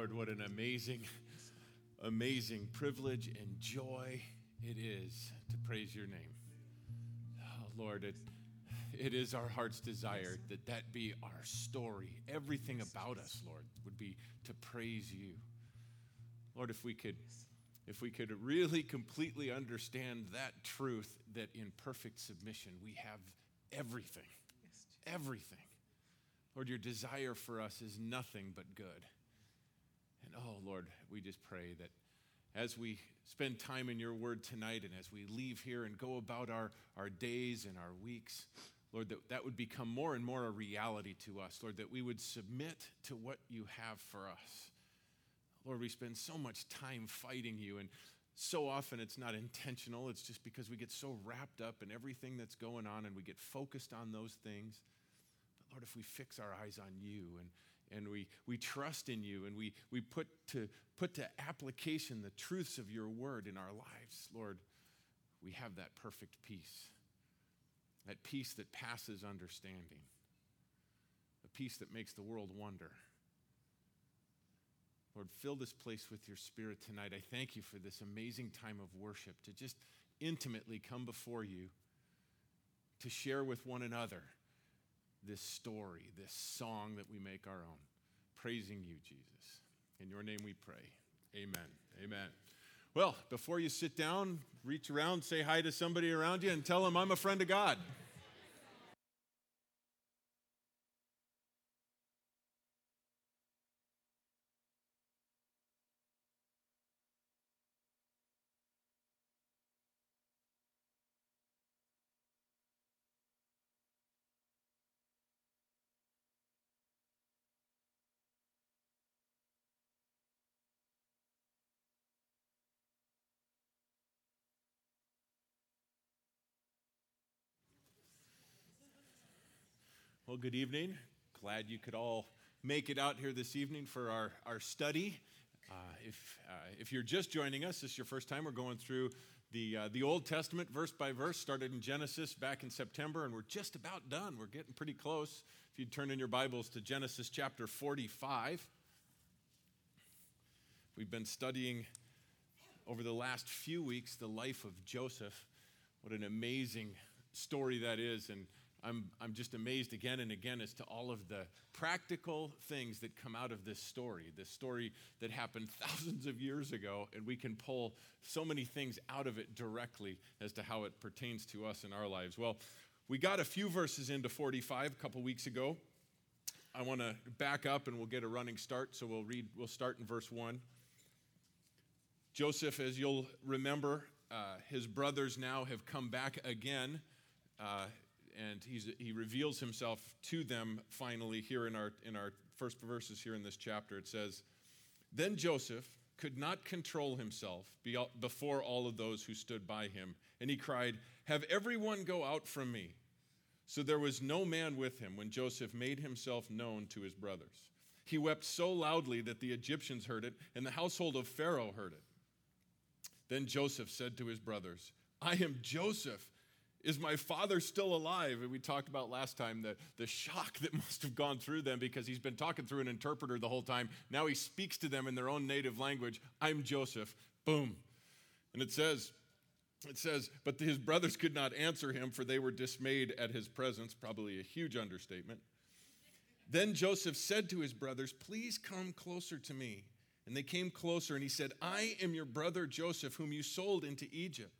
Lord, what an amazing, amazing privilege and joy it is to praise your name. Oh, Lord, it, it is our heart's desire that that be our story. Everything about us, Lord, would be to praise you. Lord, if we could if we could really completely understand that truth that in perfect submission we have everything. Everything. Lord, your desire for us is nothing but good. And oh, Lord, we just pray that as we spend time in your word tonight and as we leave here and go about our, our days and our weeks, Lord, that that would become more and more a reality to us. Lord, that we would submit to what you have for us. Lord, we spend so much time fighting you, and so often it's not intentional. It's just because we get so wrapped up in everything that's going on and we get focused on those things. But Lord, if we fix our eyes on you and and we, we trust in you and we, we put, to, put to application the truths of your word in our lives, Lord, we have that perfect peace. That peace that passes understanding. A peace that makes the world wonder. Lord, fill this place with your spirit tonight. I thank you for this amazing time of worship to just intimately come before you, to share with one another this story, this song that we make our own, praising you, Jesus. In your name we pray. Amen. Amen. Well, before you sit down, reach around, say hi to somebody around you, and tell them I'm a friend of God. Well, good evening. Glad you could all make it out here this evening for our, our study. Uh, if, uh, if you're just joining us, this is your first time, we're going through the, uh, the Old Testament verse by verse, started in Genesis back in September, and we're just about done. We're getting pretty close. If you'd turn in your Bibles to Genesis chapter 45, we've been studying over the last few weeks the life of Joseph. What an amazing story that is. And I'm, I'm just amazed again and again as to all of the practical things that come out of this story, this story that happened thousands of years ago, and we can pull so many things out of it directly as to how it pertains to us in our lives. Well, we got a few verses into 45 a couple weeks ago. I want to back up and we'll get a running start, so we'll read, we'll start in verse 1. Joseph, as you'll remember, uh, his brothers now have come back again. Uh, and he reveals himself to them finally here in our, in our first verses here in this chapter. It says, Then Joseph could not control himself before all of those who stood by him, and he cried, Have everyone go out from me. So there was no man with him when Joseph made himself known to his brothers. He wept so loudly that the Egyptians heard it, and the household of Pharaoh heard it. Then Joseph said to his brothers, I am Joseph. Is my father still alive? And we talked about last time the, the shock that must have gone through them because he's been talking through an interpreter the whole time. Now he speaks to them in their own native language. I'm Joseph. Boom. And it says, it says, but his brothers could not answer him, for they were dismayed at his presence. Probably a huge understatement. Then Joseph said to his brothers, Please come closer to me. And they came closer, and he said, I am your brother Joseph, whom you sold into Egypt.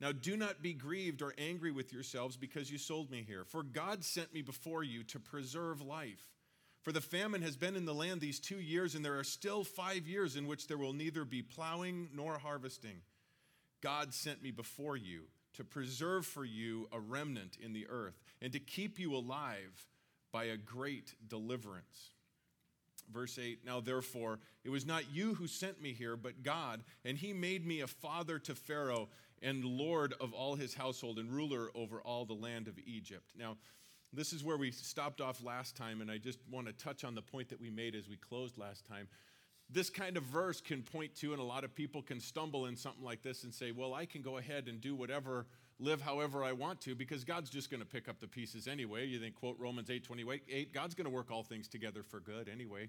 Now do not be grieved or angry with yourselves because you sold me here, for God sent me before you to preserve life. For the famine has been in the land these two years, and there are still five years in which there will neither be plowing nor harvesting. God sent me before you to preserve for you a remnant in the earth, and to keep you alive by a great deliverance. Verse 8 Now therefore, it was not you who sent me here, but God, and he made me a father to Pharaoh and lord of all his household and ruler over all the land of Egypt. Now, this is where we stopped off last time, and I just want to touch on the point that we made as we closed last time. This kind of verse can point to, and a lot of people can stumble in something like this and say, Well, I can go ahead and do whatever, live however I want to, because God's just going to pick up the pieces anyway. You think, quote Romans 8 28, God's going to work all things together for good anyway.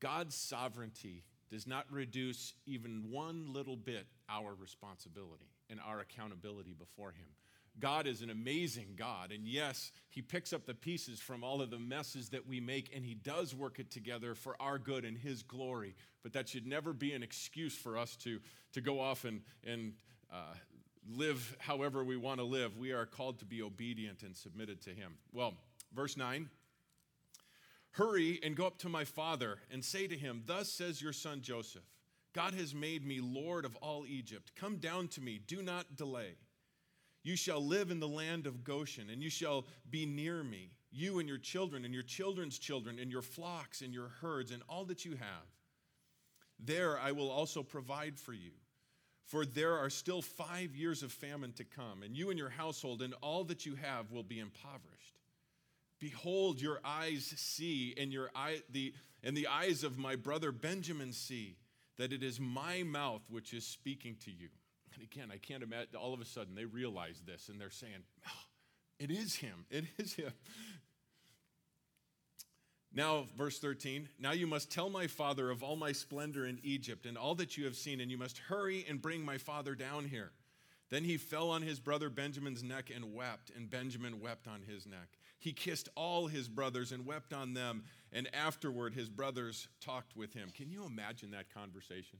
God's sovereignty does not reduce even one little bit our responsibility and our accountability before Him. God is an amazing God. And yes, He picks up the pieces from all of the messes that we make and He does work it together for our good and His glory. But that should never be an excuse for us to, to go off and, and uh, live however we want to live. We are called to be obedient and submitted to Him. Well, verse 9 Hurry and go up to my father and say to him, Thus says your son Joseph, God has made me Lord of all Egypt. Come down to me, do not delay. You shall live in the land of Goshen, and you shall be near me, you and your children, and your children's children, and your flocks, and your herds, and all that you have. There I will also provide for you. For there are still five years of famine to come, and you and your household and all that you have will be impoverished. Behold, your eyes see, and your eye, the, and the eyes of my brother Benjamin see, that it is my mouth which is speaking to you. And again, I can't imagine, all of a sudden they realize this and they're saying, oh, It is him. It is him. Now, verse 13, now you must tell my father of all my splendor in Egypt and all that you have seen, and you must hurry and bring my father down here. Then he fell on his brother Benjamin's neck and wept, and Benjamin wept on his neck. He kissed all his brothers and wept on them, and afterward his brothers talked with him. Can you imagine that conversation?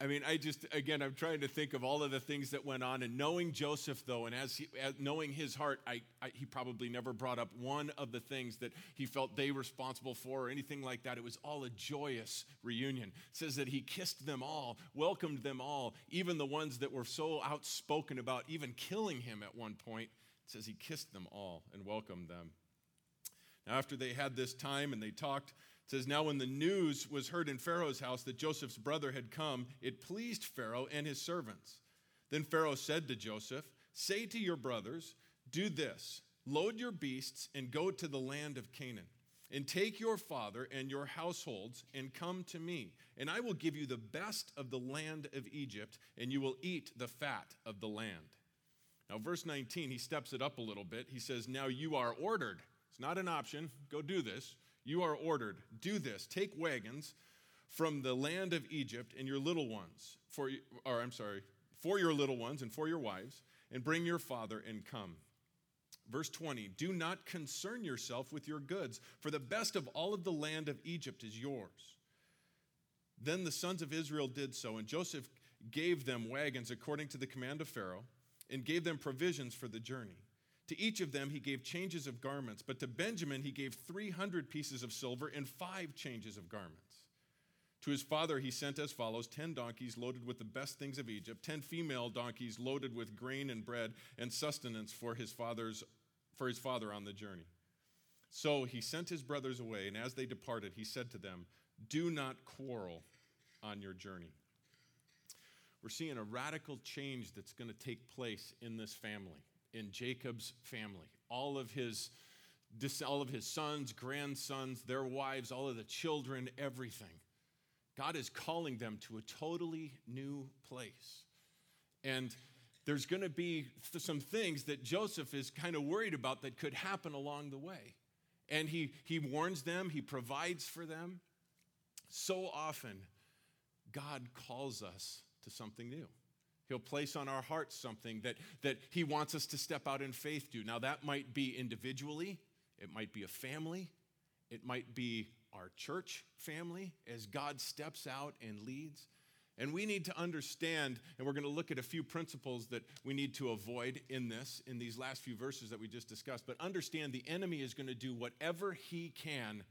I mean, I just, again, I'm trying to think of all of the things that went on. And knowing Joseph, though, and as, he, as knowing his heart, I, I, he probably never brought up one of the things that he felt they were responsible for or anything like that. It was all a joyous reunion. It says that he kissed them all, welcomed them all, even the ones that were so outspoken about even killing him at one point. It says he kissed them all and welcomed them. After they had this time and they talked, it says, Now when the news was heard in Pharaoh's house that Joseph's brother had come, it pleased Pharaoh and his servants. Then Pharaoh said to Joseph, Say to your brothers, Do this load your beasts and go to the land of Canaan. And take your father and your households and come to me, and I will give you the best of the land of Egypt, and you will eat the fat of the land. Now, verse 19, he steps it up a little bit. He says, Now you are ordered. It's not an option. Go do this. You are ordered, do this. Take wagons from the land of Egypt and your little ones, for, or I'm sorry, for your little ones and for your wives, and bring your father and come. Verse 20 Do not concern yourself with your goods, for the best of all of the land of Egypt is yours. Then the sons of Israel did so, and Joseph gave them wagons according to the command of Pharaoh, and gave them provisions for the journey. To each of them he gave changes of garments, but to Benjamin he gave 300 pieces of silver and five changes of garments. To his father he sent as follows 10 donkeys loaded with the best things of Egypt, 10 female donkeys loaded with grain and bread and sustenance for his, father's, for his father on the journey. So he sent his brothers away, and as they departed, he said to them, Do not quarrel on your journey. We're seeing a radical change that's going to take place in this family in Jacob's family. All of his all of his sons, grandsons, their wives, all of the children, everything. God is calling them to a totally new place. And there's going to be some things that Joseph is kind of worried about that could happen along the way. And he, he warns them, he provides for them. So often, God calls us to something new. He'll place on our hearts something that, that He wants us to step out in faith to. Now, that might be individually, it might be a family, it might be our church family as God steps out and leads. And we need to understand, and we're going to look at a few principles that we need to avoid in this, in these last few verses that we just discussed. But understand the enemy is going to do whatever he can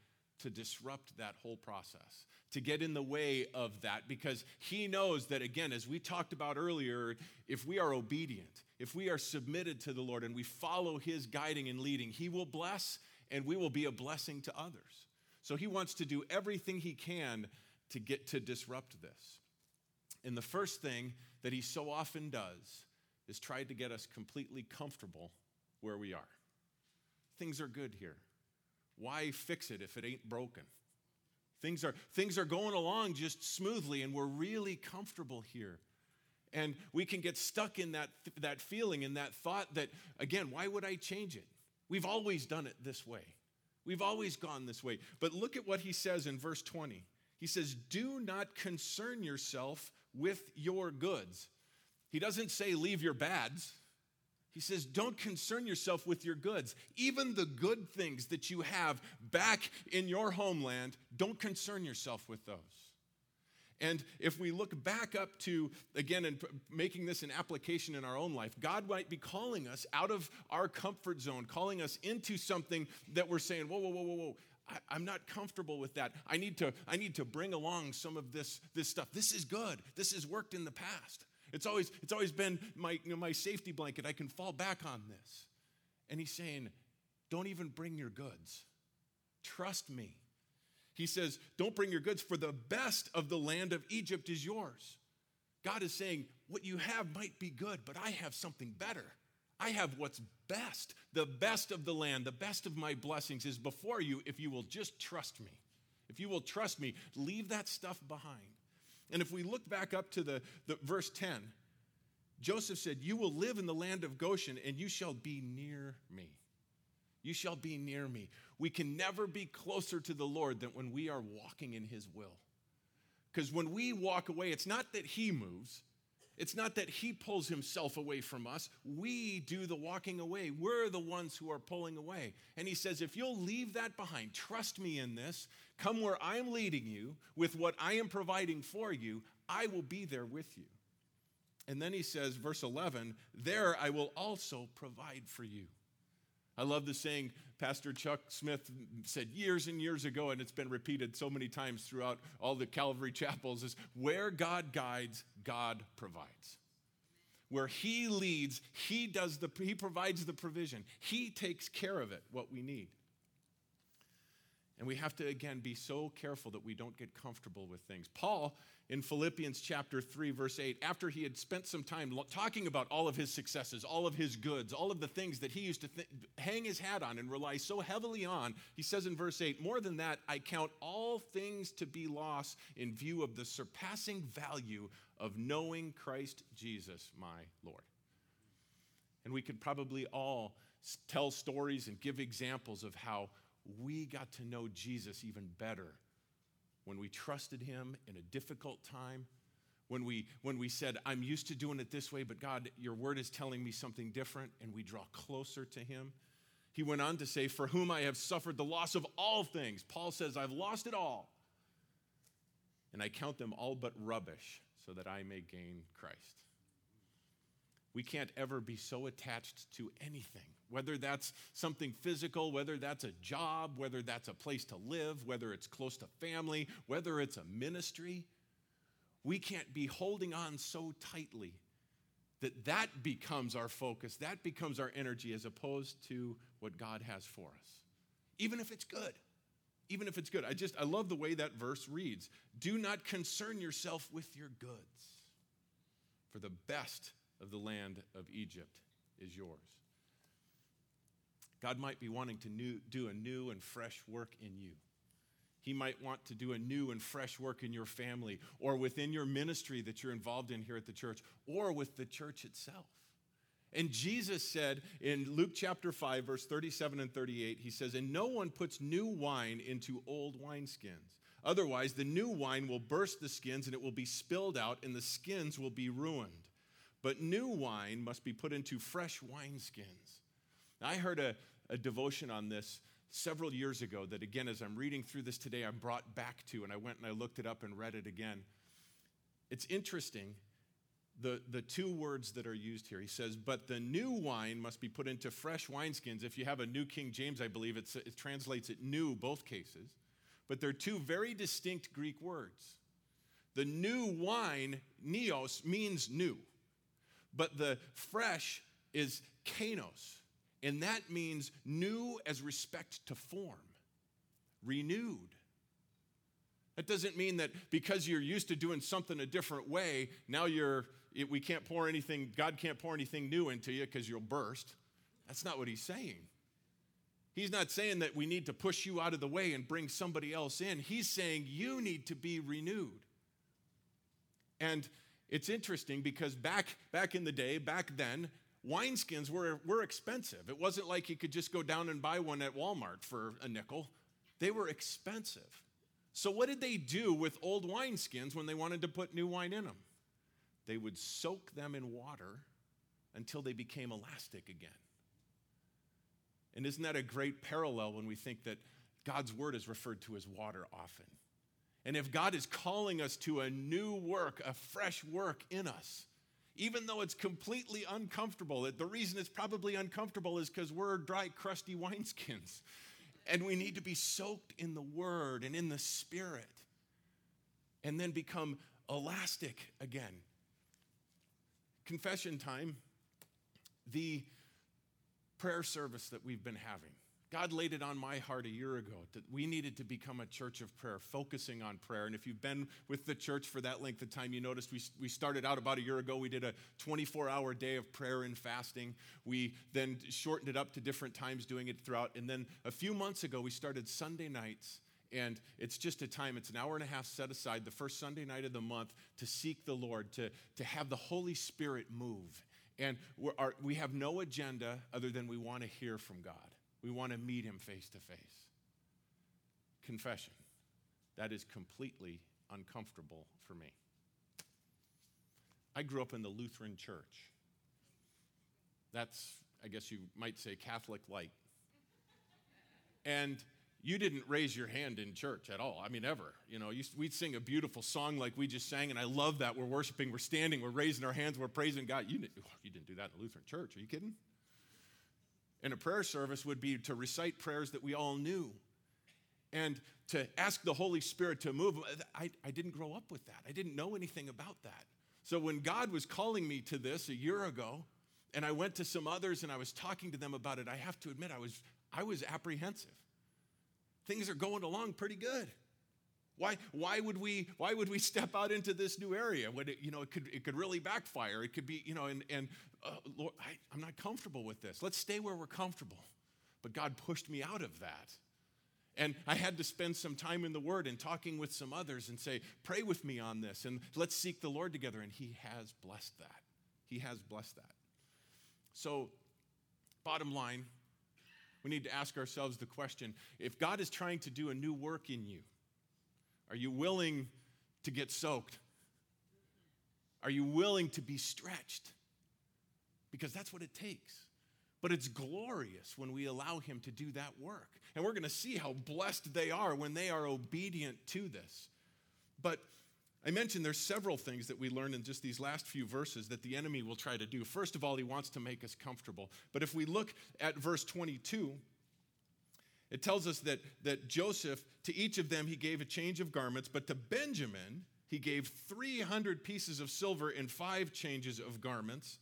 to disrupt that whole process to get in the way of that because he knows that, again, as we talked about earlier, if we are obedient, if we are submitted to the Lord and we follow his guiding and leading, he will bless and we will be a blessing to others. So he wants to do everything he can to get to disrupt this. And the first thing that he so often does is try to get us completely comfortable where we are. Things are good here. Why fix it if it ain't broken? Things are, things are going along just smoothly, and we're really comfortable here. And we can get stuck in that, that feeling and that thought that, again, why would I change it? We've always done it this way. We've always gone this way. But look at what he says in verse 20. He says, Do not concern yourself with your goods. He doesn't say leave your bads. He says, Don't concern yourself with your goods. Even the good things that you have back in your homeland, don't concern yourself with those. And if we look back up to, again, and making this an application in our own life, God might be calling us out of our comfort zone, calling us into something that we're saying, whoa, whoa, whoa, whoa, whoa. I, am not comfortable with that. I need to, I need to bring along some of this, this stuff. This is good. This has worked in the past. It's always, it's always been my, you know, my safety blanket. I can fall back on this. And he's saying, don't even bring your goods. Trust me. He says, Don't bring your goods, for the best of the land of Egypt is yours. God is saying, What you have might be good, but I have something better. I have what's best. The best of the land, the best of my blessings is before you if you will just trust me. If you will trust me, leave that stuff behind. And if we look back up to the, the verse 10, Joseph said, You will live in the land of Goshen, and you shall be near me. You shall be near me. We can never be closer to the Lord than when we are walking in His will. Because when we walk away, it's not that He moves, it's not that He pulls Himself away from us. We do the walking away. We're the ones who are pulling away. And He says, if you'll leave that behind, trust me in this, come where I'm leading you with what I am providing for you, I will be there with you. And then He says, verse 11, there I will also provide for you. I love the saying Pastor Chuck Smith said years and years ago, and it's been repeated so many times throughout all the Calvary chapels is where God guides, God provides. Where he leads, he does the he provides the provision. He takes care of it, what we need. And we have to, again, be so careful that we don't get comfortable with things. Paul in Philippians chapter 3, verse 8, after he had spent some time talking about all of his successes, all of his goods, all of the things that he used to th- hang his hat on and rely so heavily on, he says in verse 8, More than that, I count all things to be lost in view of the surpassing value of knowing Christ Jesus, my Lord. And we could probably all tell stories and give examples of how we got to know Jesus even better when we trusted him in a difficult time, when we, when we said, I'm used to doing it this way, but God, your word is telling me something different, and we draw closer to him. He went on to say, For whom I have suffered the loss of all things. Paul says, I've lost it all. And I count them all but rubbish so that I may gain Christ. We can't ever be so attached to anything, whether that's something physical, whether that's a job, whether that's a place to live, whether it's close to family, whether it's a ministry. We can't be holding on so tightly that that becomes our focus, that becomes our energy as opposed to what God has for us. Even if it's good. Even if it's good. I just I love the way that verse reads. Do not concern yourself with your goods. For the best of the land of Egypt is yours. God might be wanting to new, do a new and fresh work in you. He might want to do a new and fresh work in your family or within your ministry that you're involved in here at the church or with the church itself. And Jesus said in Luke chapter 5, verse 37 and 38, he says, And no one puts new wine into old wineskins. Otherwise, the new wine will burst the skins and it will be spilled out, and the skins will be ruined. But new wine must be put into fresh wineskins. I heard a, a devotion on this several years ago that, again, as I'm reading through this today, I'm brought back to, and I went and I looked it up and read it again. It's interesting the, the two words that are used here. He says, But the new wine must be put into fresh wineskins. If you have a New King James, I believe it translates it new, both cases. But they're two very distinct Greek words. The new wine, neos, means new. But the fresh is kainos, and that means new as respect to form, renewed. That doesn't mean that because you're used to doing something a different way, now you're, we can't pour anything, God can't pour anything new into you because you'll burst. That's not what he's saying. He's not saying that we need to push you out of the way and bring somebody else in. He's saying you need to be renewed. And it's interesting because back, back in the day, back then, wineskins were, were expensive. It wasn't like you could just go down and buy one at Walmart for a nickel, they were expensive. So, what did they do with old wineskins when they wanted to put new wine in them? They would soak them in water until they became elastic again. And isn't that a great parallel when we think that God's word is referred to as water often? And if God is calling us to a new work, a fresh work in us, even though it's completely uncomfortable, the reason it's probably uncomfortable is because we're dry, crusty wineskins. And we need to be soaked in the word and in the spirit and then become elastic again. Confession time, the prayer service that we've been having. God laid it on my heart a year ago that we needed to become a church of prayer, focusing on prayer. And if you've been with the church for that length of time, you noticed we, we started out about a year ago. We did a 24 hour day of prayer and fasting. We then shortened it up to different times, doing it throughout. And then a few months ago, we started Sunday nights. And it's just a time, it's an hour and a half set aside the first Sunday night of the month to seek the Lord, to, to have the Holy Spirit move. And our, we have no agenda other than we want to hear from God. We want to meet him face to face. Confession. That is completely uncomfortable for me. I grew up in the Lutheran church. That's, I guess you might say, Catholic light. And you didn't raise your hand in church at all. I mean, ever. You know, we'd sing a beautiful song like we just sang, and I love that. We're worshiping, we're standing, we're raising our hands, we're praising God. You didn't, you didn't do that in the Lutheran church. Are you kidding? In a prayer service would be to recite prayers that we all knew and to ask the Holy Spirit to move. I, I didn't grow up with that, I didn't know anything about that. So when God was calling me to this a year ago, and I went to some others and I was talking to them about it, I have to admit I was, I was apprehensive. Things are going along pretty good. Why, why, would we, why would we step out into this new area it, you know, it, could, it could really backfire? It could be, you know, and, and uh, Lord, I, I'm not comfortable with this. Let's stay where we're comfortable. But God pushed me out of that. And I had to spend some time in the Word and talking with some others and say, pray with me on this and let's seek the Lord together. And He has blessed that. He has blessed that. So, bottom line, we need to ask ourselves the question if God is trying to do a new work in you, are you willing to get soaked? Are you willing to be stretched? Because that's what it takes. But it's glorious when we allow Him to do that work. And we're going to see how blessed they are when they are obedient to this. But I mentioned there's several things that we learn in just these last few verses that the enemy will try to do. First of all, he wants to make us comfortable. But if we look at verse 22, it tells us that, that Joseph, to each of them, he gave a change of garments, but to Benjamin, he gave 300 pieces of silver and five changes of garments.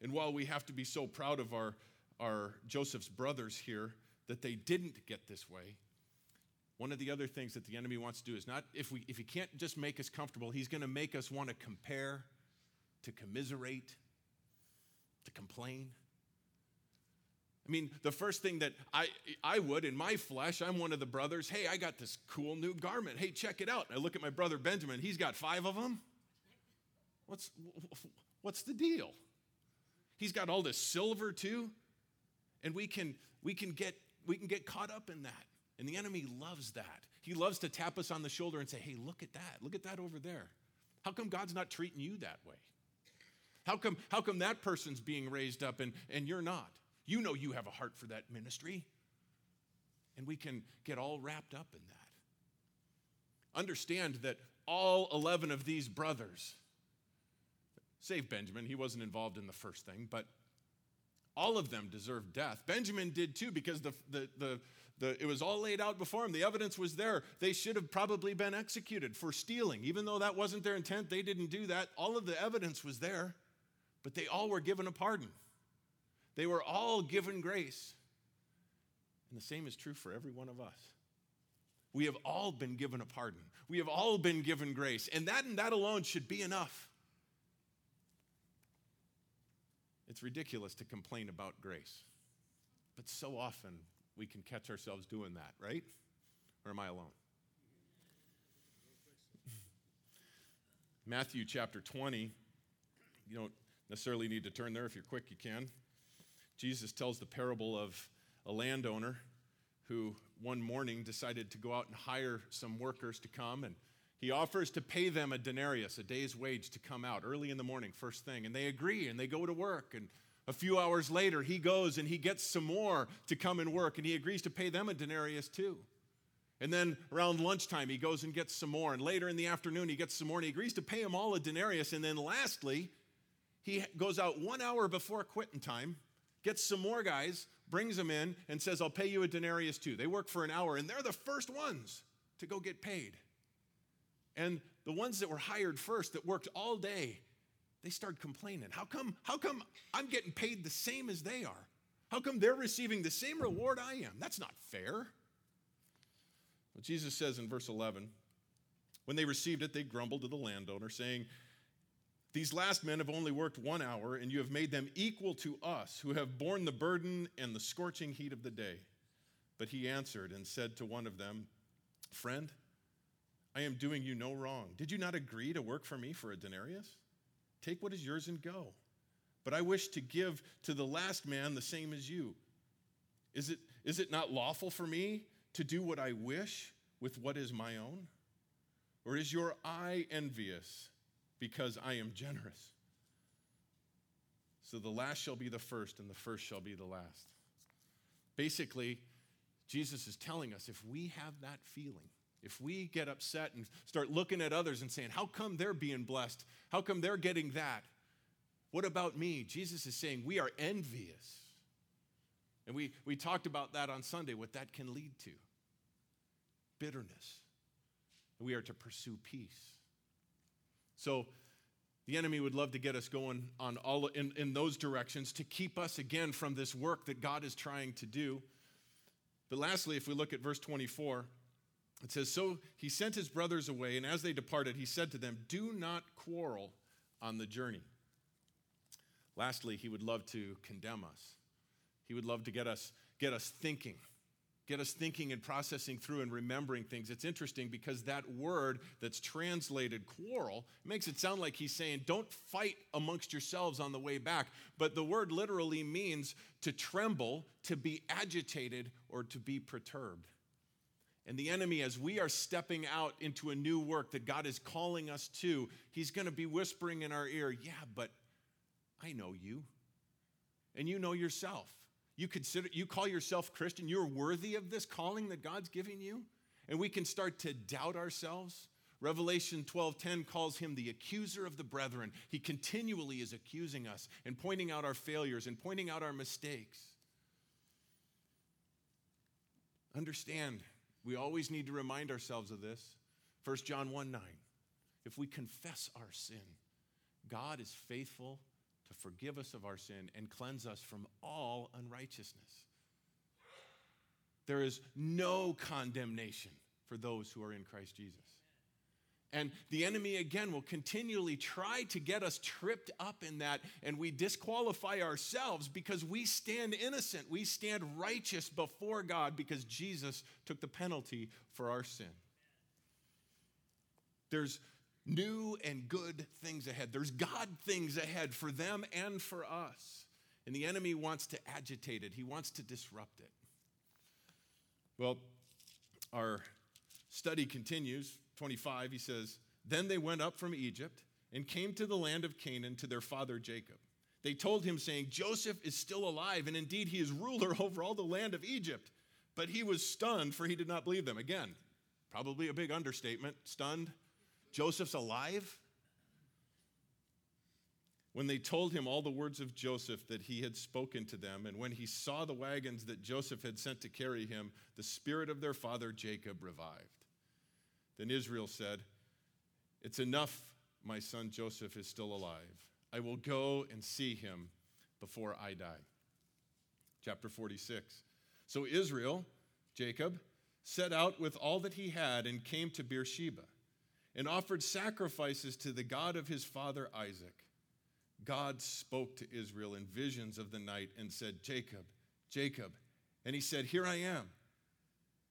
And while we have to be so proud of our, our Joseph's brothers here that they didn't get this way, one of the other things that the enemy wants to do is not, if, we, if he can't just make us comfortable, he's going to make us want to compare, to commiserate, to complain. I mean, the first thing that I, I would in my flesh, I'm one of the brothers. Hey, I got this cool new garment. Hey, check it out. And I look at my brother Benjamin. He's got five of them. What's, what's the deal? He's got all this silver too. And we can, we, can get, we can get caught up in that. And the enemy loves that. He loves to tap us on the shoulder and say, hey, look at that. Look at that over there. How come God's not treating you that way? How come, how come that person's being raised up and, and you're not? You know you have a heart for that ministry. And we can get all wrapped up in that. Understand that all 11 of these brothers, save Benjamin, he wasn't involved in the first thing, but all of them deserved death. Benjamin did too because the, the, the, the, it was all laid out before him. The evidence was there. They should have probably been executed for stealing. Even though that wasn't their intent, they didn't do that. All of the evidence was there, but they all were given a pardon. They were all given grace. And the same is true for every one of us. We have all been given a pardon. We have all been given grace. And that and that alone should be enough. It's ridiculous to complain about grace. But so often we can catch ourselves doing that, right? Or am I alone? Matthew chapter 20, you don't necessarily need to turn there. If you're quick, you can. Jesus tells the parable of a landowner who one morning decided to go out and hire some workers to come and he offers to pay them a denarius, a day's wage, to come out early in the morning, first thing. And they agree and they go to work. And a few hours later, he goes and he gets some more to come and work. And he agrees to pay them a denarius too. And then around lunchtime, he goes and gets some more. And later in the afternoon, he gets some more. And he agrees to pay them all a denarius. And then lastly, he goes out one hour before quitting time, gets some more guys, brings them in, and says, I'll pay you a denarius too. They work for an hour, and they're the first ones to go get paid. And the ones that were hired first, that worked all day, they start complaining. How come, how come I'm getting paid the same as they are? How come they're receiving the same reward I am? That's not fair. Well, Jesus says in verse 11, when they received it, they grumbled to the landowner, saying, these last men have only worked one hour, and you have made them equal to us, who have borne the burden and the scorching heat of the day. But he answered and said to one of them, Friend, I am doing you no wrong. Did you not agree to work for me for a denarius? Take what is yours and go. But I wish to give to the last man the same as you. Is it, is it not lawful for me to do what I wish with what is my own? Or is your eye envious? Because I am generous. So the last shall be the first, and the first shall be the last. Basically, Jesus is telling us if we have that feeling, if we get upset and start looking at others and saying, How come they're being blessed? How come they're getting that? What about me? Jesus is saying we are envious. And we, we talked about that on Sunday, what that can lead to bitterness. We are to pursue peace. So the enemy would love to get us going on all in, in those directions to keep us again from this work that God is trying to do. But lastly, if we look at verse 24, it says, So he sent his brothers away, and as they departed, he said to them, Do not quarrel on the journey. Lastly, he would love to condemn us. He would love to get us, get us thinking get us thinking and processing through and remembering things. It's interesting because that word that's translated quarrel makes it sound like he's saying, don't fight amongst yourselves on the way back. But the word literally means to tremble, to be agitated, or to be perturbed. And the enemy, as we are stepping out into a new work that God is calling us to, he's going to be whispering in our ear, Yeah, but I know you. And you know yourself. You consider you call yourself Christian, you're worthy of this calling that God's giving you? And we can start to doubt ourselves. Revelation 12:10 calls him the accuser of the brethren. He continually is accusing us and pointing out our failures and pointing out our mistakes. Understand, we always need to remind ourselves of this. 1 John 1 9. If we confess our sin, God is faithful forgive us of our sin and cleanse us from all unrighteousness. There is no condemnation for those who are in Christ Jesus. And the enemy, again, will continually try to get us tripped up in that, and we disqualify ourselves because we stand innocent. We stand righteous before God because Jesus took the penalty for our sin. There's new and good things ahead. There's God things ahead for them and for us. And the enemy wants to agitate it, he wants to disrupt it. Well, our study continues. 25, he says, Then they went up from Egypt and came to the land of Canaan to their father Jacob. They told him, saying, Joseph is still alive, and indeed he is ruler over all the land of Egypt. But he was stunned, for he did not believe them. Again, probably a big understatement. Stunned, Joseph's alive? When they told him all the words of Joseph that he had spoken to them, and when he saw the wagons that Joseph had sent to carry him, the spirit of their father Jacob revived. Then Israel said, It's enough, my son Joseph is still alive. I will go and see him before I die. Chapter 46. So Israel, Jacob, set out with all that he had and came to Beersheba and offered sacrifices to the God of his father Isaac. God spoke to Israel in visions of the night and said, Jacob, Jacob. And he said, Here I am.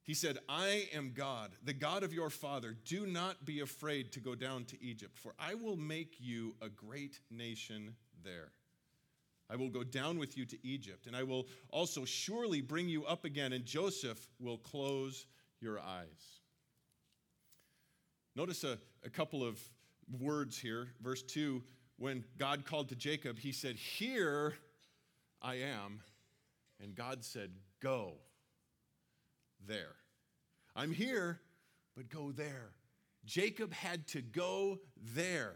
He said, I am God, the God of your father. Do not be afraid to go down to Egypt, for I will make you a great nation there. I will go down with you to Egypt, and I will also surely bring you up again, and Joseph will close your eyes. Notice a, a couple of words here. Verse 2 when God called to Jacob, he said, Here I am. And God said, Go there. I'm here, but go there. Jacob had to go there.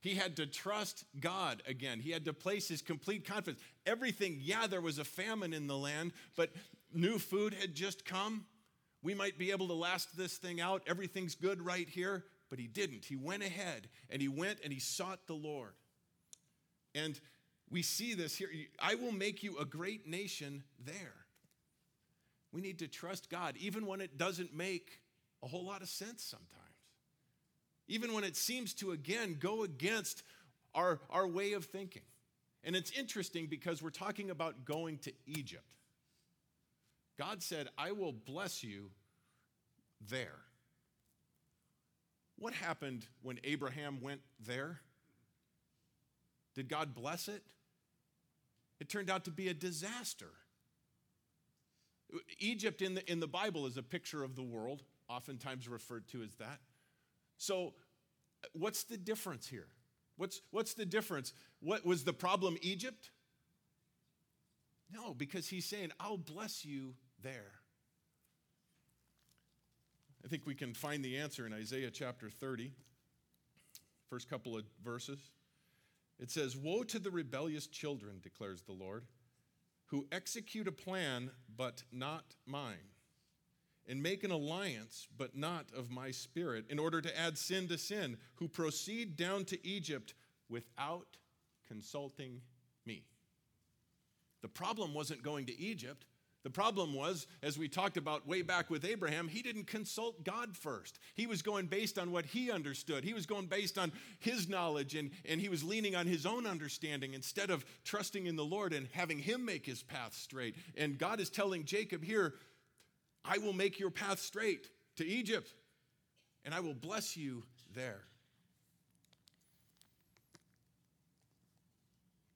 He had to trust God again. He had to place his complete confidence. Everything, yeah, there was a famine in the land, but new food had just come. We might be able to last this thing out. Everything's good right here. But he didn't. He went ahead and he went and he sought the Lord. And we see this here. I will make you a great nation there. We need to trust God, even when it doesn't make a whole lot of sense sometimes. Even when it seems to, again, go against our, our way of thinking. And it's interesting because we're talking about going to Egypt. God said, I will bless you there. What happened when Abraham went there? Did God bless it? It turned out to be a disaster. Egypt in the, in the Bible is a picture of the world, oftentimes referred to as that. So, what's the difference here? What's, what's the difference? What was the problem Egypt? No, because he's saying, I'll bless you there. I think we can find the answer in Isaiah chapter 30, first couple of verses. It says, Woe to the rebellious children, declares the Lord, who execute a plan, but not mine, and make an alliance, but not of my spirit, in order to add sin to sin, who proceed down to Egypt without consulting me. The problem wasn't going to Egypt. The problem was, as we talked about way back with Abraham, he didn't consult God first. He was going based on what he understood. He was going based on his knowledge, and, and he was leaning on his own understanding instead of trusting in the Lord and having him make his path straight. And God is telling Jacob here, I will make your path straight to Egypt, and I will bless you there.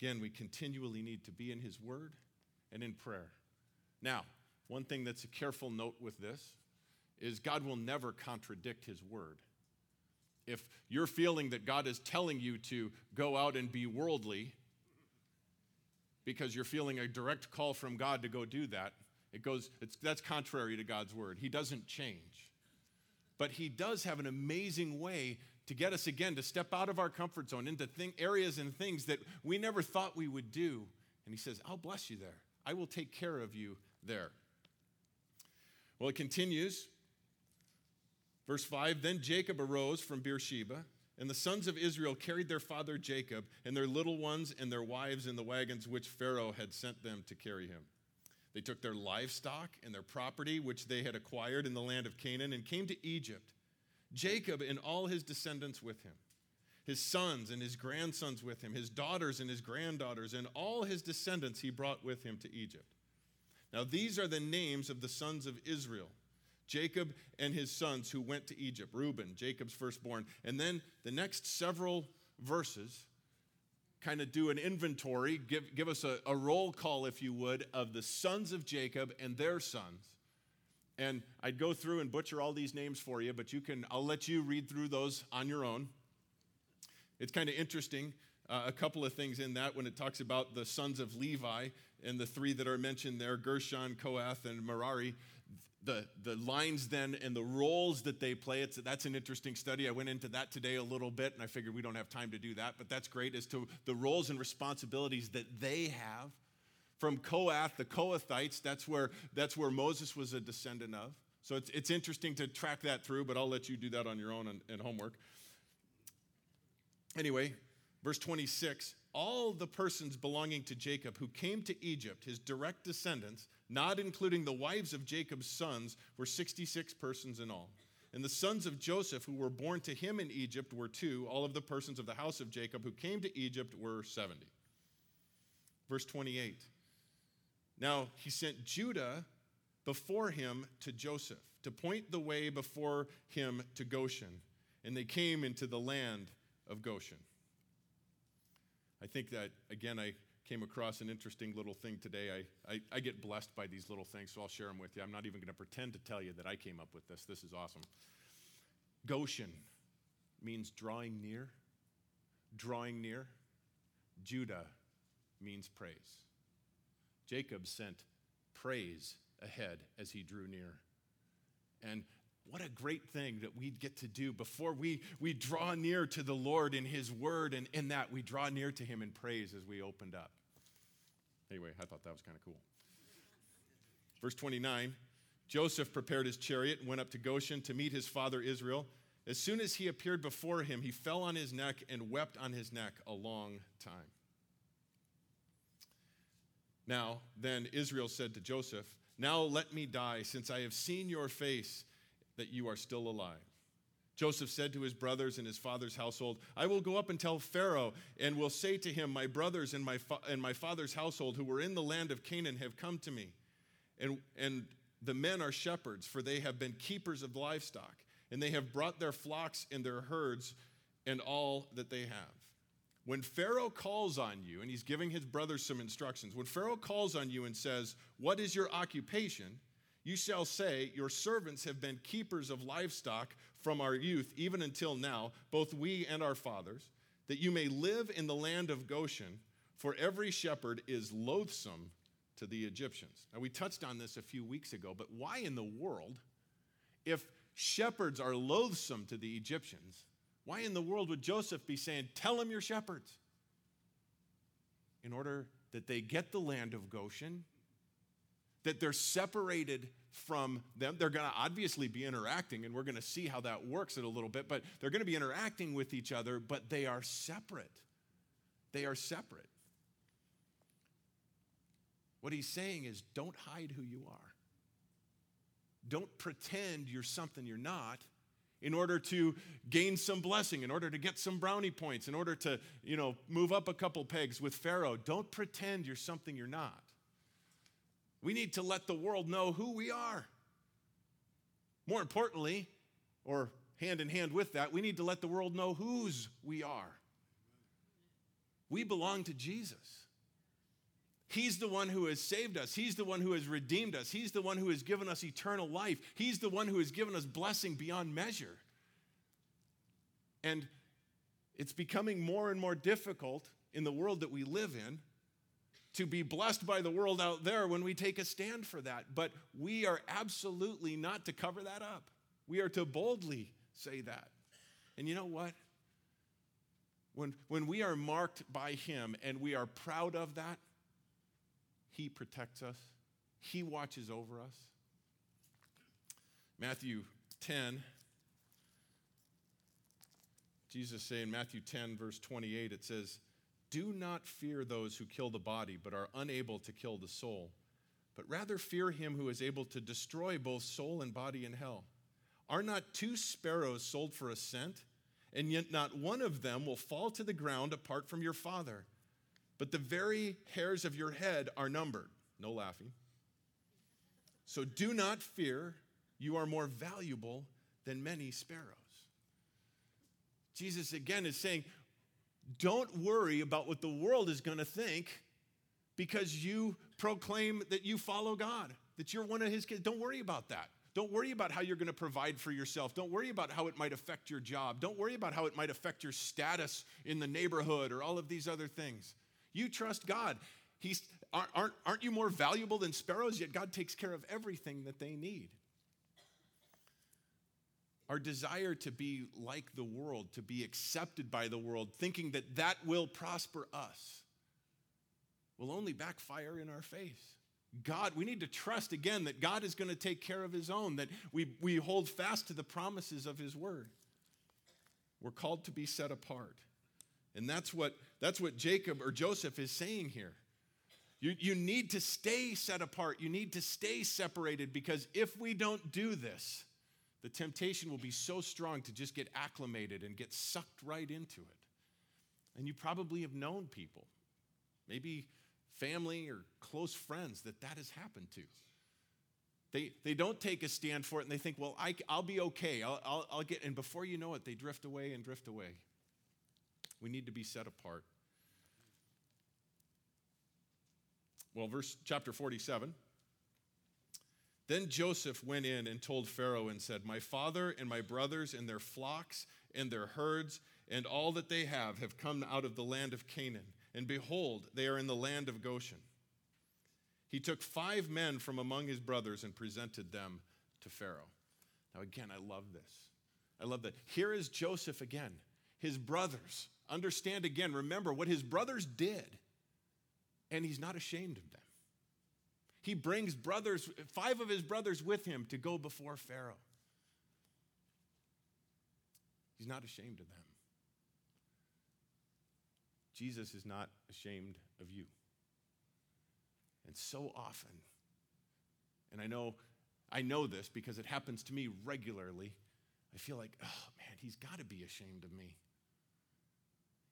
Again, we continually need to be in his word and in prayer. Now, one thing that's a careful note with this is God will never contradict his word. If you're feeling that God is telling you to go out and be worldly because you're feeling a direct call from God to go do that, it goes that's contrary to God's word. He doesn't change. But he does have an amazing way to get us again to step out of our comfort zone into thing, areas and things that we never thought we would do. And he says, "I'll bless you there. I will take care of you there. Well, it continues. Verse 5 Then Jacob arose from Beersheba, and the sons of Israel carried their father Jacob and their little ones and their wives in the wagons which Pharaoh had sent them to carry him. They took their livestock and their property, which they had acquired in the land of Canaan, and came to Egypt. Jacob and all his descendants with him, his sons and his grandsons with him, his daughters and his granddaughters, and all his descendants he brought with him to Egypt. Now, these are the names of the sons of Israel Jacob and his sons who went to Egypt Reuben, Jacob's firstborn. And then the next several verses kind of do an inventory, give, give us a, a roll call, if you would, of the sons of Jacob and their sons. And I'd go through and butcher all these names for you, but you can, I'll let you read through those on your own. It's kind of interesting. Uh, a couple of things in that when it talks about the sons of Levi and the three that are mentioned there Gershon, Kohath, and Merari. The, the lines then and the roles that they play, it's, that's an interesting study. I went into that today a little bit, and I figured we don't have time to do that, but that's great as to the roles and responsibilities that they have. From Kohath, the Kohathites, that's where, that's where Moses was a descendant of. So it's, it's interesting to track that through, but I'll let you do that on your own and, and homework. Anyway, verse 26 all the persons belonging to Jacob who came to Egypt, his direct descendants, not including the wives of Jacob's sons, were 66 persons in all. And the sons of Joseph who were born to him in Egypt were two. All of the persons of the house of Jacob who came to Egypt were 70. Verse 28. Now he sent Judah before him to Joseph to point the way before him to Goshen. And they came into the land of Goshen. I think that, again, I came across an interesting little thing today. I, I, I get blessed by these little things, so I'll share them with you. I'm not even going to pretend to tell you that I came up with this. This is awesome. Goshen means drawing near, drawing near. Judah means praise. Jacob sent praise ahead as he drew near. And what a great thing that we get to do before we, we draw near to the Lord in His Word, and in that we draw near to Him in praise as we opened up. Anyway, I thought that was kind of cool. Verse 29 Joseph prepared his chariot and went up to Goshen to meet his father Israel. As soon as he appeared before him, he fell on his neck and wept on his neck a long time. Now, then Israel said to Joseph, Now let me die, since I have seen your face that you are still alive. Joseph said to his brothers and his father's household, I will go up and tell Pharaoh, and will say to him, My brothers and my, fa- and my father's household who were in the land of Canaan have come to me. And, and the men are shepherds, for they have been keepers of livestock, and they have brought their flocks and their herds and all that they have. When Pharaoh calls on you, and he's giving his brothers some instructions, when Pharaoh calls on you and says, What is your occupation? You shall say, Your servants have been keepers of livestock from our youth, even until now, both we and our fathers, that you may live in the land of Goshen, for every shepherd is loathsome to the Egyptians. Now, we touched on this a few weeks ago, but why in the world, if shepherds are loathsome to the Egyptians, why in the world would Joseph be saying, Tell them you're shepherds? In order that they get the land of Goshen that they're separated from them. They're going to obviously be interacting, and we're going to see how that works in a little bit, but they're going to be interacting with each other, but they are separate. They are separate. What he's saying is don't hide who you are. Don't pretend you're something you're not in order to gain some blessing, in order to get some brownie points, in order to, you know, move up a couple pegs with Pharaoh. Don't pretend you're something you're not. We need to let the world know who we are. More importantly, or hand in hand with that, we need to let the world know whose we are. We belong to Jesus. He's the one who has saved us. He's the one who has redeemed us. He's the one who has given us eternal life. He's the one who has given us blessing beyond measure. And it's becoming more and more difficult in the world that we live in to be blessed by the world out there when we take a stand for that. But we are absolutely not to cover that up. We are to boldly say that. And you know what? When, when we are marked by Him and we are proud of that, He protects us, He watches over us. Matthew 10, Jesus saying, Matthew 10, verse 28, it says, do not fear those who kill the body, but are unable to kill the soul, but rather fear him who is able to destroy both soul and body in hell. Are not two sparrows sold for a cent? And yet not one of them will fall to the ground apart from your Father. But the very hairs of your head are numbered. No laughing. So do not fear, you are more valuable than many sparrows. Jesus again is saying, don't worry about what the world is going to think because you proclaim that you follow God, that you're one of his kids. Don't worry about that. Don't worry about how you're going to provide for yourself. Don't worry about how it might affect your job. Don't worry about how it might affect your status in the neighborhood or all of these other things. You trust God. He's, aren't, aren't you more valuable than sparrows? Yet God takes care of everything that they need. Our desire to be like the world, to be accepted by the world, thinking that that will prosper us, will only backfire in our face. God, we need to trust again that God is going to take care of his own, that we, we hold fast to the promises of his word. We're called to be set apart. And that's what, that's what Jacob or Joseph is saying here. You, you need to stay set apart. You need to stay separated because if we don't do this, the temptation will be so strong to just get acclimated and get sucked right into it. And you probably have known people, maybe family or close friends, that that has happened to. They, they don't take a stand for it and they think, well, I, will be okay. I'll, I'll, I'll get, and before you know it, they drift away and drift away. We need to be set apart. Well, verse chapter 47. Then Joseph went in and told Pharaoh and said, My father and my brothers and their flocks and their herds and all that they have have come out of the land of Canaan, and behold, they are in the land of Goshen. He took five men from among his brothers and presented them to Pharaoh. Now, again, I love this. I love that. Here is Joseph again, his brothers. Understand again, remember what his brothers did, and he's not ashamed of them. He brings brothers, five of his brothers with him to go before Pharaoh. He's not ashamed of them. Jesus is not ashamed of you. And so often, and I know I know this because it happens to me regularly. I feel like, oh man, he's got to be ashamed of me.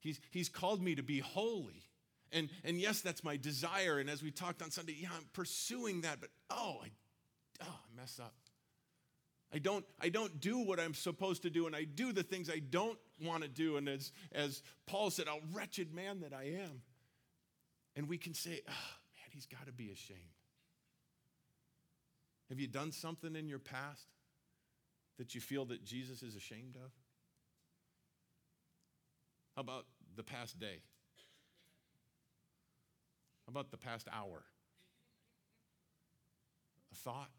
He's, he's called me to be holy. And, and yes, that's my desire. And as we talked on Sunday, yeah, I'm pursuing that, but oh, I, oh, I mess up. I don't, I don't do what I'm supposed to do, and I do the things I don't want to do. And as, as Paul said, oh, wretched man that I am. And we can say, oh, man, he's got to be ashamed. Have you done something in your past that you feel that Jesus is ashamed of? How about the past day? About the past hour? A thought?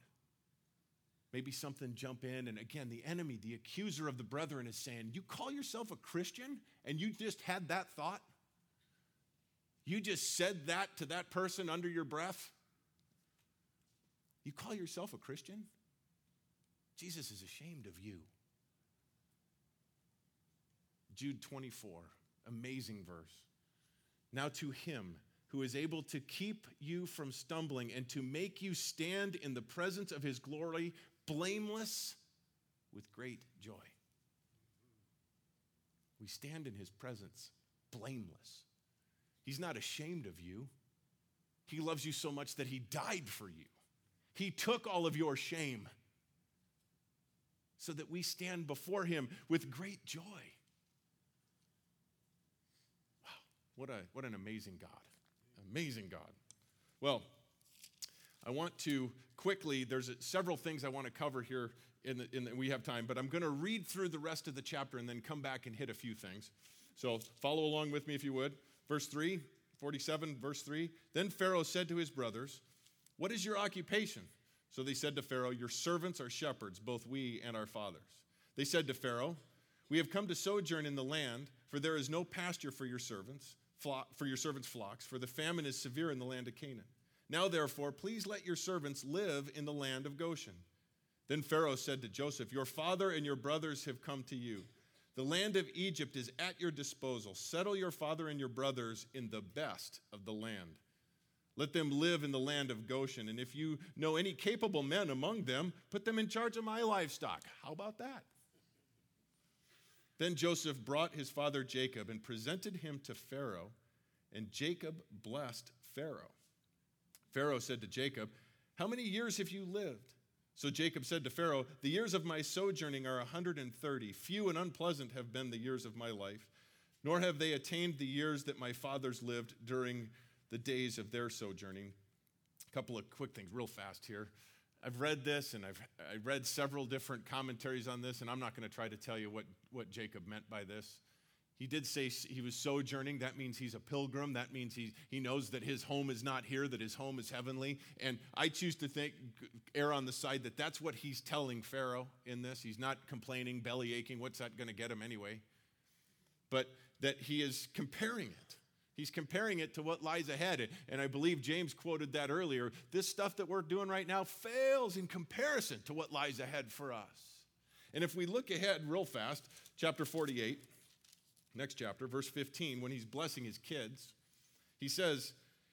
Maybe something jump in, and again, the enemy, the accuser of the brethren, is saying, You call yourself a Christian and you just had that thought? You just said that to that person under your breath? You call yourself a Christian? Jesus is ashamed of you. Jude 24, amazing verse. Now to him who is able to keep you from stumbling and to make you stand in the presence of his glory blameless with great joy. We stand in his presence blameless. He's not ashamed of you. He loves you so much that he died for you. He took all of your shame so that we stand before him with great joy. Wow, what, a, what an amazing God. Amazing God. Well, I want to quickly, there's several things I want to cover here in the, in the, we have time, but I'm going to read through the rest of the chapter and then come back and hit a few things. So follow along with me if you would. Verse 3, 47, verse 3. Then Pharaoh said to his brothers, What is your occupation? So they said to Pharaoh, Your servants are shepherds, both we and our fathers. They said to Pharaoh, We have come to sojourn in the land, for there is no pasture for your servants, for your servants' flocks, for the famine is severe in the land of Canaan. Now, therefore, please let your servants live in the land of Goshen. Then Pharaoh said to Joseph, Your father and your brothers have come to you. The land of Egypt is at your disposal. Settle your father and your brothers in the best of the land. Let them live in the land of Goshen. And if you know any capable men among them, put them in charge of my livestock. How about that? Then Joseph brought his father Jacob and presented him to Pharaoh, and Jacob blessed Pharaoh. Pharaoh said to Jacob, How many years have you lived? So Jacob said to Pharaoh, The years of my sojourning are a 130. Few and unpleasant have been the years of my life, nor have they attained the years that my fathers lived during the days of their sojourning. A couple of quick things, real fast here. I've read this and I've, I've read several different commentaries on this, and I'm not going to try to tell you what, what Jacob meant by this. He did say he was sojourning. That means he's a pilgrim. That means he, he knows that his home is not here, that his home is heavenly. And I choose to think, err on the side that that's what he's telling Pharaoh in this. He's not complaining, belly aching. What's that going to get him anyway? But that he is comparing it. He's comparing it to what lies ahead. And I believe James quoted that earlier. This stuff that we're doing right now fails in comparison to what lies ahead for us. And if we look ahead real fast, chapter 48, next chapter, verse 15, when he's blessing his kids, he says,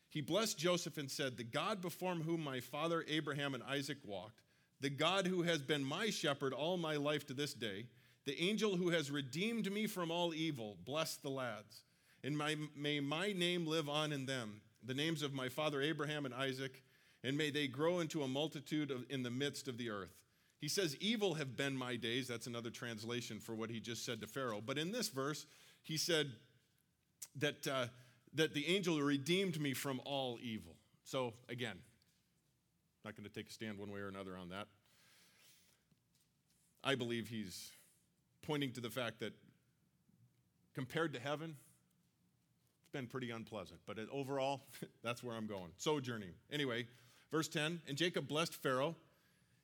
He blessed Joseph and said, The God before whom my father Abraham and Isaac walked, the God who has been my shepherd all my life to this day, the angel who has redeemed me from all evil, bless the lads and my, may my name live on in them, the names of my father Abraham and Isaac, and may they grow into a multitude of, in the midst of the earth. He says, Evil have been my days. That's another translation for what he just said to Pharaoh. But in this verse, he said that, uh, that the angel redeemed me from all evil. So, again, not going to take a stand one way or another on that. I believe he's pointing to the fact that compared to heaven, it's been pretty unpleasant. But overall, that's where I'm going. Sojourning. Anyway, verse 10 And Jacob blessed Pharaoh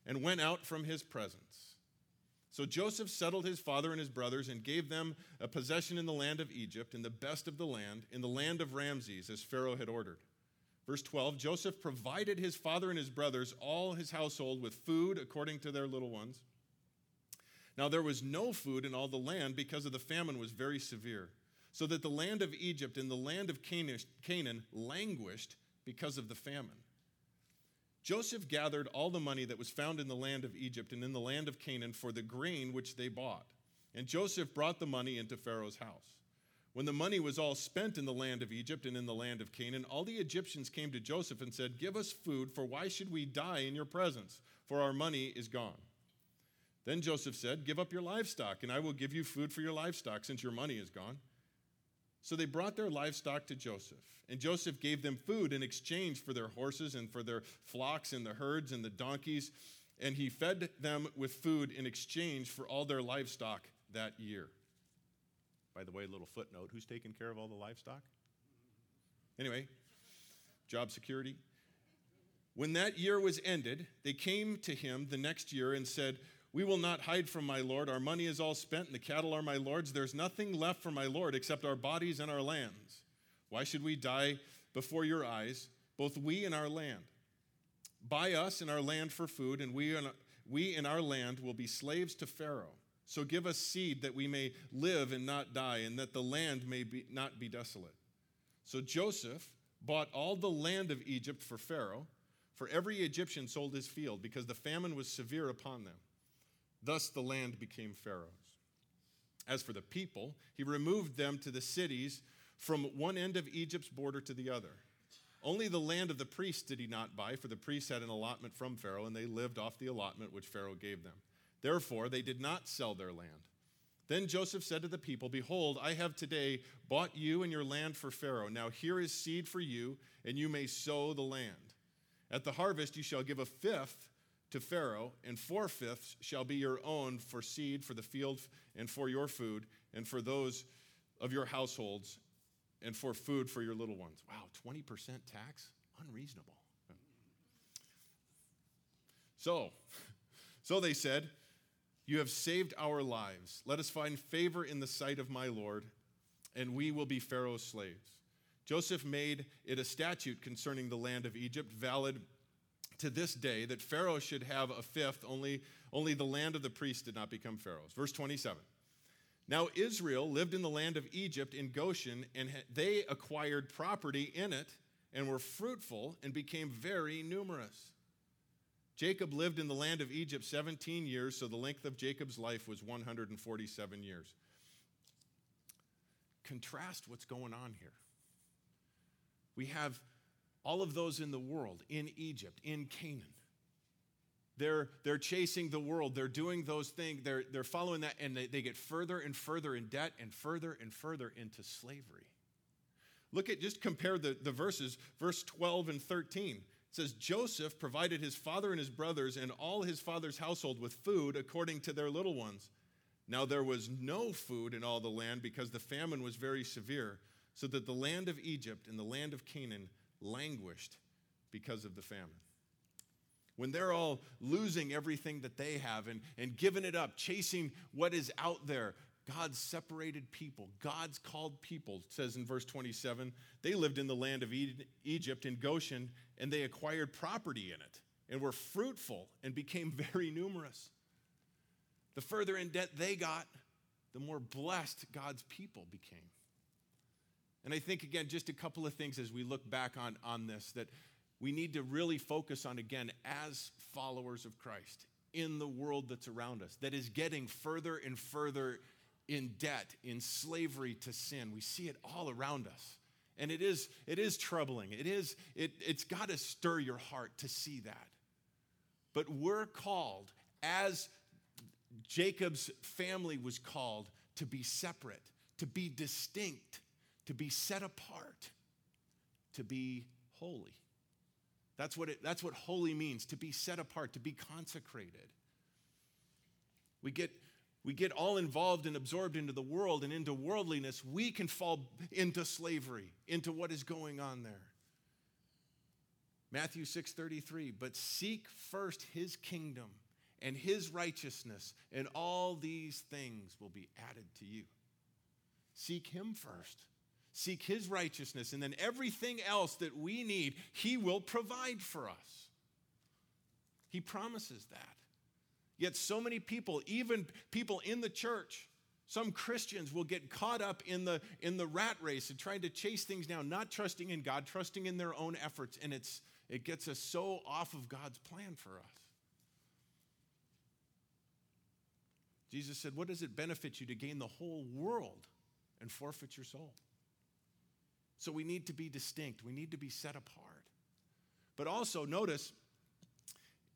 and went out from his presence. So Joseph settled his father and his brothers and gave them a possession in the land of Egypt, in the best of the land, in the land of Ramses, as Pharaoh had ordered. Verse 12 Joseph provided his father and his brothers, all his household, with food according to their little ones. Now there was no food in all the land because of the famine was very severe, so that the land of Egypt and the land of Canaan languished because of the famine. Joseph gathered all the money that was found in the land of Egypt and in the land of Canaan for the grain which they bought. And Joseph brought the money into Pharaoh's house. When the money was all spent in the land of Egypt and in the land of Canaan, all the Egyptians came to Joseph and said, Give us food, for why should we die in your presence? For our money is gone. Then Joseph said, Give up your livestock, and I will give you food for your livestock, since your money is gone. So they brought their livestock to Joseph, and Joseph gave them food in exchange for their horses and for their flocks and the herds and the donkeys, and he fed them with food in exchange for all their livestock that year. By the way, little footnote who's taking care of all the livestock? Anyway, job security. When that year was ended, they came to him the next year and said, we will not hide from my Lord. Our money is all spent, and the cattle are my Lord's. There's nothing left for my Lord except our bodies and our lands. Why should we die before your eyes, both we and our land? Buy us and our land for food, and we and, we and our land will be slaves to Pharaoh. So give us seed that we may live and not die, and that the land may be, not be desolate. So Joseph bought all the land of Egypt for Pharaoh, for every Egyptian sold his field, because the famine was severe upon them. Thus the land became Pharaoh's. As for the people, he removed them to the cities from one end of Egypt's border to the other. Only the land of the priests did he not buy, for the priests had an allotment from Pharaoh, and they lived off the allotment which Pharaoh gave them. Therefore, they did not sell their land. Then Joseph said to the people, Behold, I have today bought you and your land for Pharaoh. Now here is seed for you, and you may sow the land. At the harvest, you shall give a fifth to Pharaoh, and four fifths shall be your own for seed for the field and for your food, and for those of your households, and for food for your little ones. Wow, 20% tax? Unreasonable. So, so they said, You have saved our lives. Let us find favor in the sight of my Lord, and we will be Pharaoh's slaves. Joseph made it a statute concerning the land of Egypt, valid to this day that Pharaoh should have a fifth, only, only the land of the priests did not become Pharaoh's. Verse 27. Now Israel lived in the land of Egypt in Goshen, and they acquired property in it and were fruitful and became very numerous. Jacob lived in the land of Egypt 17 years, so the length of Jacob's life was 147 years. Contrast what's going on here. We have all of those in the world, in Egypt, in Canaan. They're, they're chasing the world. They're doing those things. They're, they're following that, and they, they get further and further in debt and further and further into slavery. Look at, just compare the, the verses, verse 12 and 13. It says, Joseph provided his father and his brothers and all his father's household with food according to their little ones. Now there was no food in all the land because the famine was very severe, so that the land of Egypt and the land of Canaan languished because of the famine. When they're all losing everything that they have and, and giving it up, chasing what is out there, God's separated people, God's called people, says in verse 27, they lived in the land of Egypt in Goshen and they acquired property in it and were fruitful and became very numerous. The further in debt they got, the more blessed God's people became. And I think, again, just a couple of things as we look back on, on this that we need to really focus on, again, as followers of Christ in the world that's around us, that is getting further and further in debt, in slavery to sin. We see it all around us. And it is, it is troubling. It is, it, it's got to stir your heart to see that. But we're called, as Jacob's family was called, to be separate, to be distinct to be set apart, to be holy. That's what, it, that's what holy means to be set apart, to be consecrated. We get, we get all involved and absorbed into the world and into worldliness. We can fall into slavery, into what is going on there. Matthew 6:33, but seek first his kingdom and his righteousness, and all these things will be added to you. Seek him first. Seek his righteousness, and then everything else that we need, he will provide for us. He promises that. Yet, so many people, even people in the church, some Christians will get caught up in the, in the rat race and trying to chase things down, not trusting in God, trusting in their own efforts, and it's, it gets us so off of God's plan for us. Jesus said, What does it benefit you to gain the whole world and forfeit your soul? So we need to be distinct, we need to be set apart. But also, notice,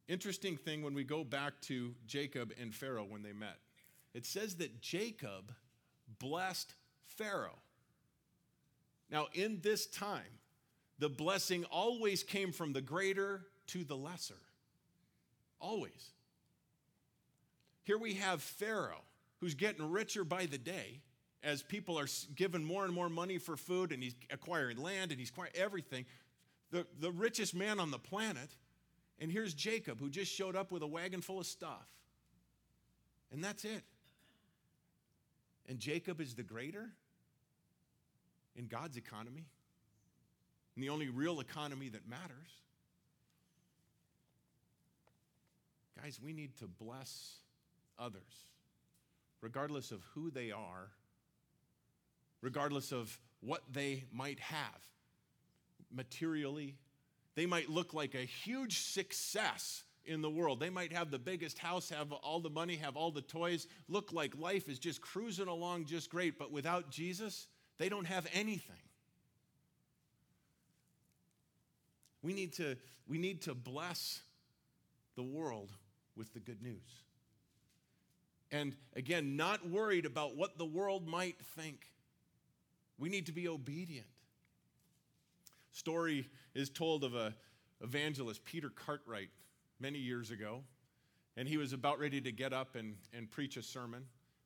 interesting thing when we go back to Jacob and Pharaoh when they met. It says that Jacob blessed Pharaoh. Now, in this time, the blessing always came from the greater to the lesser. Always. Here we have Pharaoh, who's getting richer by the day as people are given more and more money for food and he's acquiring land and he's acquiring everything. The, the richest man on the planet. And here's Jacob, who just showed up with a wagon full of stuff. And that's it. And Jacob is the greater in God's economy, and the only real economy that matters. Guys, we need to bless others, regardless of who they are, regardless of what they might have materially. They might look like a huge success in the world. They might have the biggest house, have all the money, have all the toys, look like life is just cruising along just great, but without Jesus, they don't have anything. We need to, we need to bless the world with the good news. And again, not worried about what the world might think. We need to be obedient. Story is told of a evangelist, Peter Cartwright, many years ago. And he was about ready to get up and, and preach a sermon.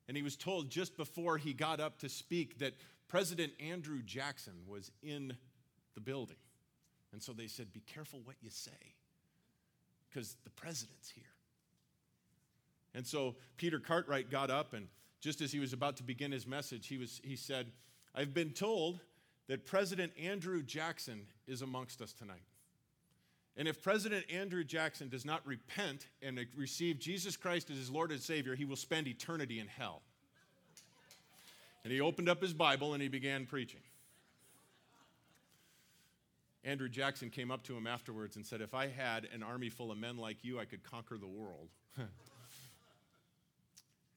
And he was told just before he got up to speak that President Andrew Jackson was in the building. And so they said, Be careful what you say, because the president's here. And so Peter Cartwright got up, and just as he was about to begin his message, he, was, he said, I've been told that President Andrew Jackson is amongst us tonight. And if President Andrew Jackson does not repent and receive Jesus Christ as his Lord and Savior, he will spend eternity in hell. And he opened up his Bible and he began preaching. Andrew Jackson came up to him afterwards and said, If I had an army full of men like you, I could conquer the world.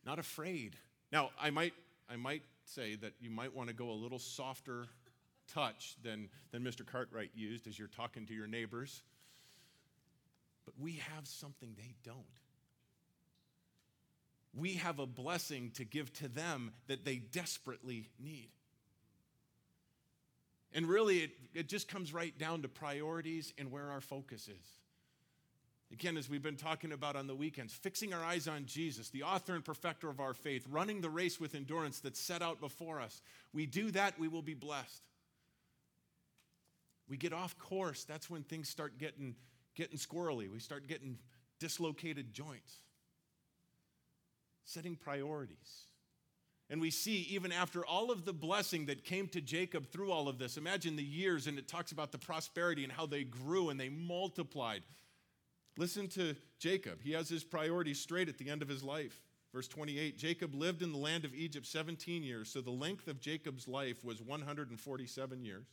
Not afraid. Now, I might, I might say that you might want to go a little softer touch than, than Mr. Cartwright used as you're talking to your neighbors. But we have something they don't. We have a blessing to give to them that they desperately need. And really, it, it just comes right down to priorities and where our focus is. Again, as we've been talking about on the weekends, fixing our eyes on Jesus, the author and perfecter of our faith, running the race with endurance that's set out before us. We do that, we will be blessed. We get off course, that's when things start getting, getting squirrely. We start getting dislocated joints. Setting priorities. And we see, even after all of the blessing that came to Jacob through all of this, imagine the years, and it talks about the prosperity and how they grew and they multiplied. Listen to Jacob. He has his priorities straight at the end of his life. Verse 28 Jacob lived in the land of Egypt 17 years, so the length of Jacob's life was 147 years.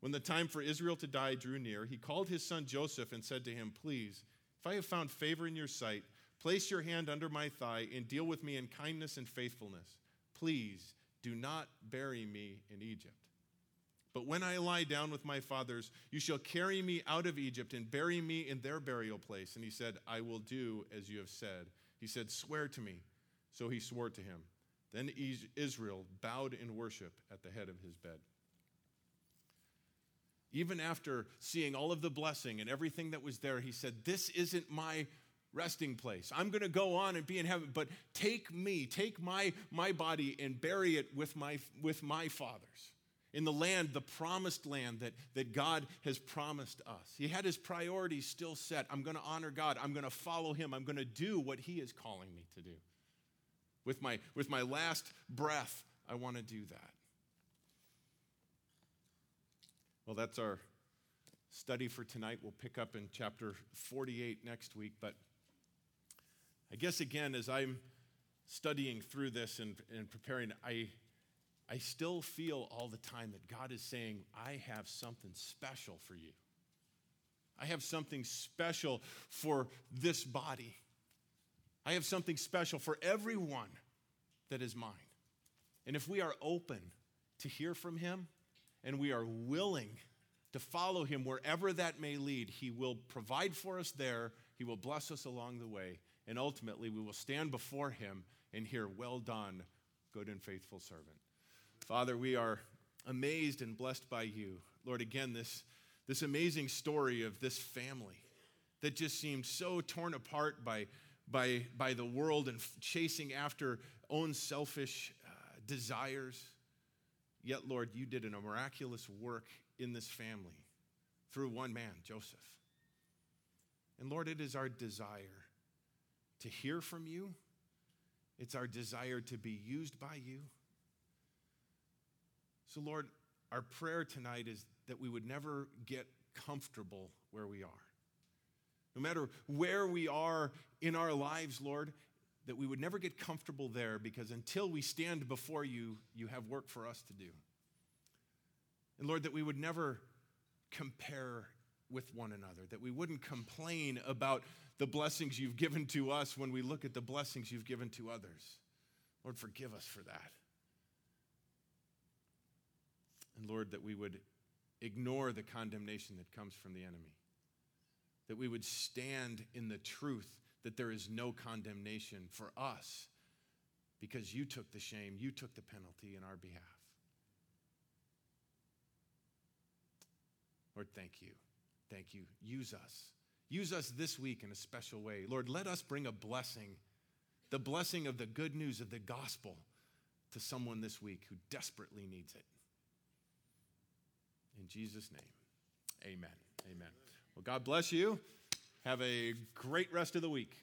When the time for Israel to die drew near, he called his son Joseph and said to him, Please, if I have found favor in your sight, place your hand under my thigh and deal with me in kindness and faithfulness. Please do not bury me in Egypt. But when I lie down with my fathers, you shall carry me out of Egypt and bury me in their burial place. And he said, I will do as you have said. He said, Swear to me. So he swore to him. Then Israel bowed in worship at the head of his bed. Even after seeing all of the blessing and everything that was there, he said, This isn't my resting place. I'm going to go on and be in heaven, but take me, take my, my body and bury it with my, with my fathers in the land, the promised land that, that God has promised us. He had his priorities still set. I'm going to honor God. I'm going to follow him. I'm going to do what he is calling me to do. With my, with my last breath, I want to do that. Well, that's our study for tonight. We'll pick up in chapter 48 next week. But I guess, again, as I'm studying through this and, and preparing, I, I still feel all the time that God is saying, I have something special for you. I have something special for this body. I have something special for everyone that is mine. And if we are open to hear from Him and we are willing to follow Him wherever that may lead, He will provide for us there, He will bless us along the way, and ultimately we will stand before Him and hear, Well done, good and faithful servant. Father, we are amazed and blessed by you. Lord, again, this, this amazing story of this family that just seemed so torn apart by, by, by the world and chasing after own selfish uh, desires. Yet, Lord, you did a miraculous work in this family through one man, Joseph. And Lord, it is our desire to hear from you, it's our desire to be used by you. So, Lord, our prayer tonight is that we would never get comfortable where we are. No matter where we are in our lives, Lord, that we would never get comfortable there because until we stand before you, you have work for us to do. And Lord, that we would never compare with one another, that we wouldn't complain about the blessings you've given to us when we look at the blessings you've given to others. Lord, forgive us for that. And Lord, that we would ignore the condemnation that comes from the enemy. That we would stand in the truth that there is no condemnation for us because you took the shame, you took the penalty in our behalf. Lord, thank you. Thank you. Use us. Use us this week in a special way. Lord, let us bring a blessing, the blessing of the good news of the gospel to someone this week who desperately needs it. In Jesus' name, amen. Amen. Well, God bless you. Have a great rest of the week.